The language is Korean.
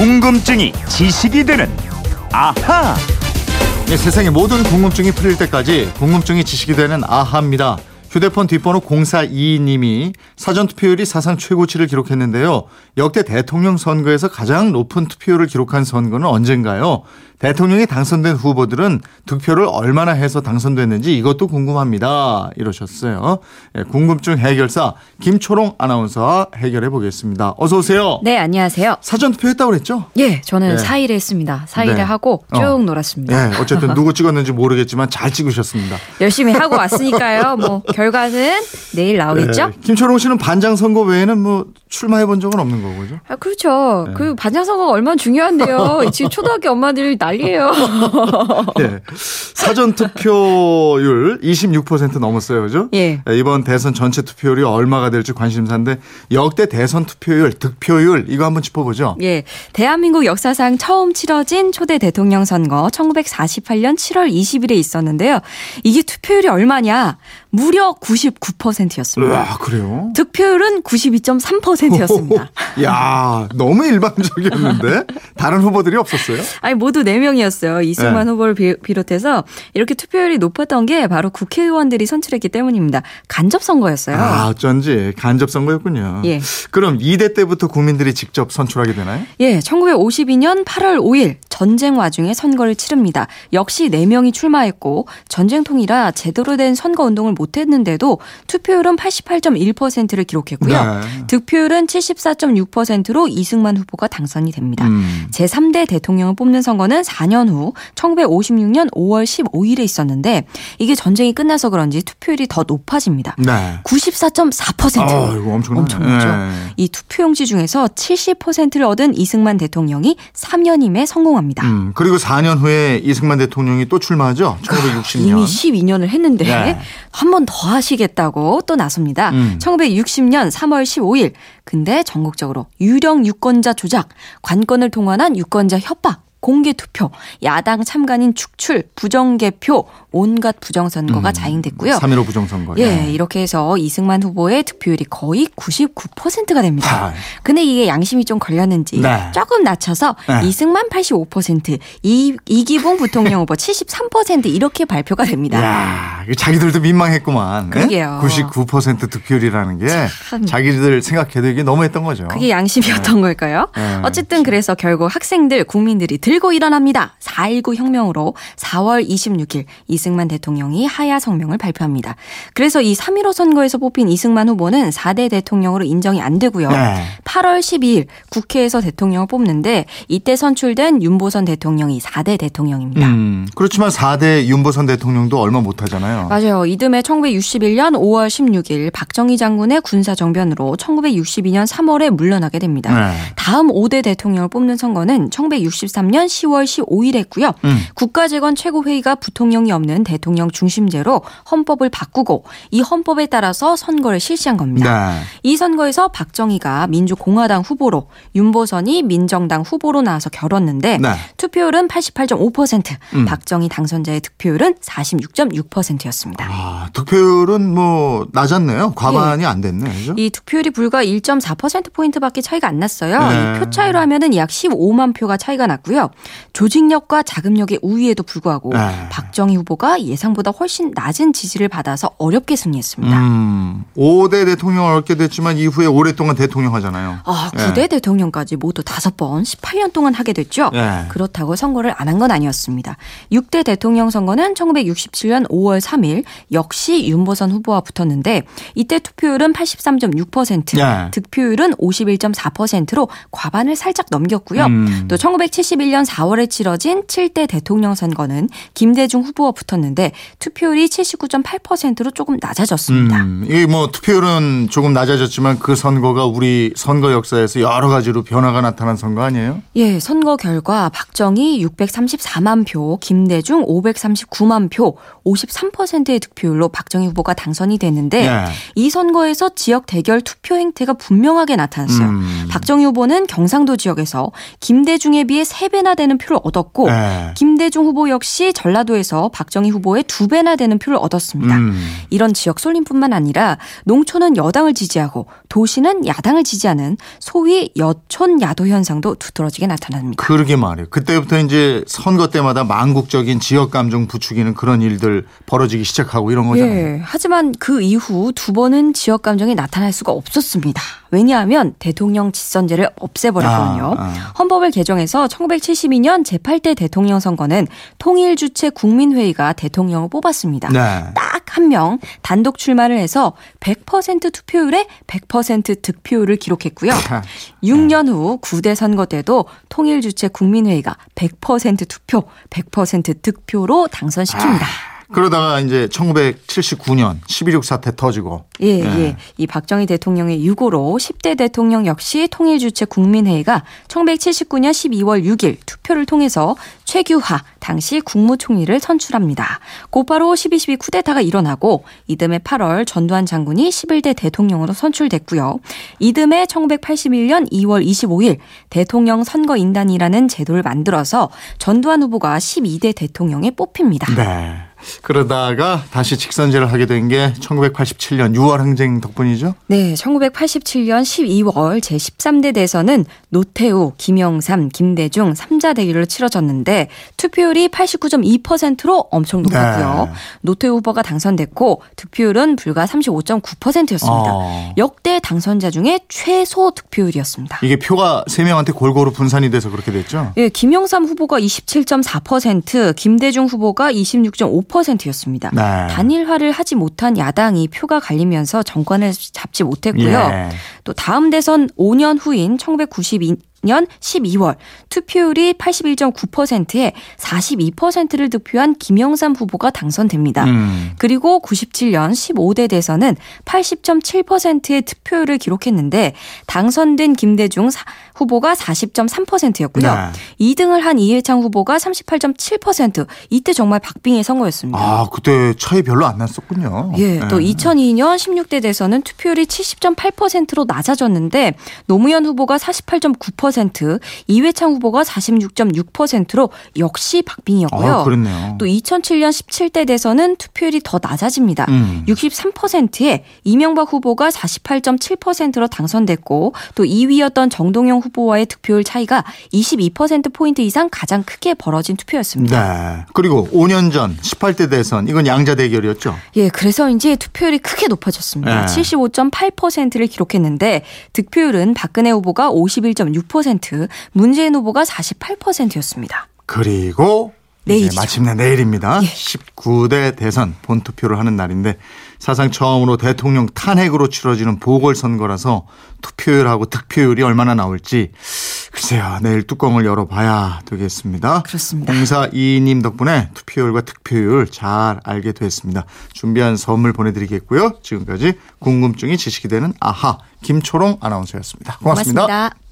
궁금증이 지식이 되는 아하. 네, 세상의 모든 궁금증이 풀릴 때까지 궁금증이 지식이 되는 아하입니다. 휴대폰 뒷번호 0422님이 사전 투표율이 사상 최고치를 기록했는데요. 역대 대통령 선거에서 가장 높은 투표율을 기록한 선거는 언젠가요? 대통령이 당선된 후보들은 득표를 얼마나 해서 당선됐는지 이것도 궁금합니다. 이러셨어요. 예, 궁금증 해결사 김초롱 아나운서와 해결해 보겠습니다. 어서 오세요. 네, 안녕하세요. 사전 투표 했다고 그랬죠? 예, 저는 네. 4일에 했습니다. 4일에 네. 하고 쭉 어. 놀았습니다. 예, 어쨌든 누구 찍었는지 모르겠지만 잘 찍으셨습니다. 열심히 하고 왔으니까요. 뭐 결과는 내일 나오겠죠? 예, 김초롱 씨는 반장 선거 외에는 뭐 출마해 본 적은 없는 거고, 죠 아, 그렇죠. 네. 그 반장 선거가 얼마나 중요한데요. 지금 초등학교 엄마들이 난리예요. 예. 사전 투표율 26% 넘었어요. 그죠? 예. 이번 대선 전체 투표율이 얼마가 될지 관심사인데 역대 대선 투표율, 득표율 이거 한번 짚어보죠. 예. 대한민국 역사상 처음 치러진 초대 대통령 선거 1948년 7월 20일에 있었는데요. 이게 투표율이 얼마냐? 무려 99%였습니다. 와, 그래요? 득표율은 92.3% 였습니다. 야, 너무 일반적이었는데 다른 후보들이 없었어요? 아니 모두 4명이었어요. 이승만 네. 후보를 비- 비롯해서 이렇게 투표율이 높았던 게 바로 국회의원들이 선출했기 때문입니다. 간접 선거였어요. 아, 어쩐지 간접 선거였군요. 예. 그럼 2대 때부터 국민들이 직접 선출하게 되나요? 예, 1952년 8월 5일 전쟁 와중에 선거를 치릅니다. 역시 4명이 출마했고 전쟁통이라 제대로 된 선거 운동을 못 했는데도 투표율은 88.1%를 기록했고요. 네. 득표율은 74.6%로 이승만 후보가 당선이 됩니다. 음. 제3대 대통령을 뽑는 선거는 4년 후 1956년 5월 15일에 있었는데 이게 전쟁이 끝나서 그런지 투표율이 더 높아집니다. 네. 94.4%. 아, 이거 엄청나네. 엄청나죠. 예. 이 투표용지 중에서 70%를 얻은 이승만 대통령이 3년임에 성공합니다. 음, 그리고 4년 후에 이승만 대통령이 또 출마하죠. 1960년. 이미 12년을 했는데 네. 한번 더 하시겠다고 또 나섭니다. 음. 1960년 3월 15일. 근데 전국적으로 유령 유권자 조작, 관건을 통한한 유권자 협박, 공개 투표, 야당 참관인 축출, 부정개표, 온갖 부정선거가 자행됐고요. 3.15 부정선거. 예, 이렇게 해서 이승만 후보의 득표율이 거의 99%가 됩니다. 아. 근데 이게 양심이 좀 걸렸는지 네. 조금 낮춰서 네. 이승만 85%, 이, 이기봉 부통령 후보 73% 이렇게 발표가 됩니다. 야, 자기들도 민망했구만. 예? 그러게요. 99% 득표율이라는 게 참. 자기들 생각해도 이게 너무했던 거죠. 그게 양심이었던 걸까요? 네. 어쨌든 그래서 결국 학생들, 국민들이 들고 일어납니다. 4.19 혁명으로 4월 26일 이승만 대통령이 하야 성명을 발표합니다. 그래서 이 3.15 선거에서 뽑힌 이승만 후보는 4대 대통령으로 인정이 안 되고요. 네. 8월 12일 국회에서 대통령을 뽑는데 이때 선출된 윤보선 대통령이 4대 대통령입니다. 음, 그렇지만 4대 윤보선 대통령도 얼마 못하잖아요. 맞아요. 이듬해 1961년 5월 16일 박정희 장군의 군사정변으로 1962년 3월에 물러나게 됩니다. 네. 다음 5대 대통령을 뽑는 선거는 1963년 10월 15일에 했고요. 음. 국가재건 최고회의가 부통령이 없는 대통령 중심제로 헌법을 바꾸고 이 헌법에 따라서 선거를 실시한 겁니다. 네. 이 선거에서 박정희가 민주공화당 후보로 윤보선이 민정당 후보로 나와서 결었는데 네. 투표율은 88.5%, 음. 박정희 당선자의 득표율은 46.6%였습니다. 아, 득표율은 뭐 낮았네요. 과반이 안 됐네. 그죠? 이 득표율이 불과 1.4%포인트밖에 차이가 안 났어요. 네. 이표 차이로 하면은 약 15만 표가 차이가 났고요. 조직력과 자금력의 우위에도 불구하고 네. 박 정희 후보가 예상보다 훨씬 낮은 지지를 받아서 어렵게 승리했습니다. 음, 5대 대통령을 얻게 됐지만 이후에 오랫동안 대통령 하잖아요. 아, 예. 9대 대통령까지 모두 5번 18년 동안 하게 됐죠. 예. 그렇다고 선거를 안 한 건 아니었습니다. 6대 대통령 선거는 1967년 5월 3일 역시 윤보선 후보와 붙었는데 이때 투표율은 83.6%, 예. 득표율은 51.4%로 과반을 살짝 넘겼고요. 음. 또 1971년 4월에 치러진 7대 대통령 선거는 김대중 후보와 붙었는데 투표율이 79.8%로 조금 낮아졌습니다. 음, 이게 뭐 투표율은 조금 낮아졌지만 그 선거가 우리 선거 역사에서 여러 가지로 변화가 나타난 선거 아니에요? 예, 선거 결과 박정희 634만 표, 김대중 539만 표, 53%의 득표율로 박정희 후보가 당선이 됐는데 예. 이 선거에서 지역 대결 투표 행태가 분명하게 나타났어요. 음. 박정희 후보는 경상도 지역에서 김대중에 비해 3배나 되는 표를 얻었고 예. 김대중 후보 역시 전라도에서 박정희 후보의 2배나 되는 표를 얻었습니다. 음. 이런 지역 쏠림뿐만 아니라 농촌은 여당을 지지하고 도시는 야당을 지지하는 소위 여촌 야도 현상도 두드러지게 나타납니다. 그러게 말이에요. 그때부터 이제 선거 때마다 망국적인 지역 감정 부추기는 그런 일들 벌어지기 시작하고 이런 거잖아요. 예, 하지만 그 이후 두 번은 지역 감정이 나타날 수가 없었습니다. 왜냐하면 대통령 직선제를 없애버렸거든요. 아, 아. 헌법을 개정해서 1972년 제8대 대통령 선거는 통일 주체 국민회의가 대통령을 뽑았습니다. 네. 딱한 명 단독 출마를 해서 100% 투표율에 100% 득표율을 기록했고요. 6년 후 9대 선거 때도 통일 주체 국민회의가 100% 투표, 100% 득표로 당선시킵니다. 그러다가 이제 1979년 11.6 사태 터지고 예, 네. 예. 이 박정희 대통령의 유고로 10대 대통령 역시 통일주체 국민회의가 1979년 12월 6일 투표를 통해서 최규하 당시 국무총리를 선출합니다. 곧바로 12.12 쿠데타가 일어나고 이듬해 8월 전두환 장군이 11대 대통령으로 선출됐고요. 이듬해 1981년 2월 25일 대통령 선거인단이라는 제도를 만들어서 전두환 후보가 12대 대통령에 뽑힙니다. 네. 그러다가 다시 직선제를 하게 된 게 1987년 6월 항쟁 덕분이죠. 네, 1987년 12월 제13대 대선은 노태우, 김영삼, 김대중 3자 대결로 치러졌는데 투표율이 89.2%로 엄청 높았고요. 네. 노태우 후보가 당선됐고 득표율은 불과 35.9%였습니다. 어. 역대 당선자 중에 최소 득표율이었습니다. 이게 표가 세 명한테 골고루 분산이 돼서 그렇게 됐죠. 예, 김영삼 후보가 27.4%, 김대중 후보가 26.5% 였습니다. 네. 단일화를 하지 못한 야당이 표가 갈리면서 정권을 잡지 못했고요. 예. 또 다음 대선 5년 후인 1992 년 12월 투표율이 81.9%에 42%를 득표한 김영삼 후보가 당선됩니다. 음. 그리고 97년 15대 대선은 80.7%의 득표율을 기록했는데 당선된 김대중 사- 후보가 40.3%였고요. 네. 2등을 한 이해창 후보가 38.7%. 이때 정말 박빙의 선거였습니다. 아, 그때 차이 별로 안 났었군요. 예, 네. 또 2002년 16대 대선은 투표율이 70.8%로 낮아졌는데 노무현 후보가 48.9%, 이회창 후보가 46.6%로 역시 박빙이었고요. 아, 그렇네요. 또 2007년 17대 대선은 투표율이 더 낮아집니다. 음. 63%에 이명박 후보가 48.7%로 당선됐고 또 2위였던 정동영 후보와의 득표율 차이가 22%포인트 이상 가장 크게 벌어진 투표였습니다. 네. 그리고 5년 전 18대 대선 이건 양자 대결이었죠. 예, 그래서인지 투표율이 크게 높아졌습니다. 네. 75.8%를 기록했는데 득표율은 박근혜 후보가 51.6%, 문재인 후보가 48%였습니다. 그리고 내일이죠. 마침내 내일입니다. 예. 19대 대선 본투표를 하는 날인데 사상 처음으로 대통령 탄핵으로 치러지는 보궐선거라서 투표율하고 득표율이 얼마나 나올지 글쎄요 내일 뚜껑을 열어봐야 되겠습니다. 그렇습니다. 0422님 덕분에 투표율과 득표율 잘 알게 됐습니다. 준비한 선물 보내드리겠고요. 지금까지 궁금증이 지식이 되는 아하 김초롱 아나운서였습니다 고맙습니다. 고맙습니다.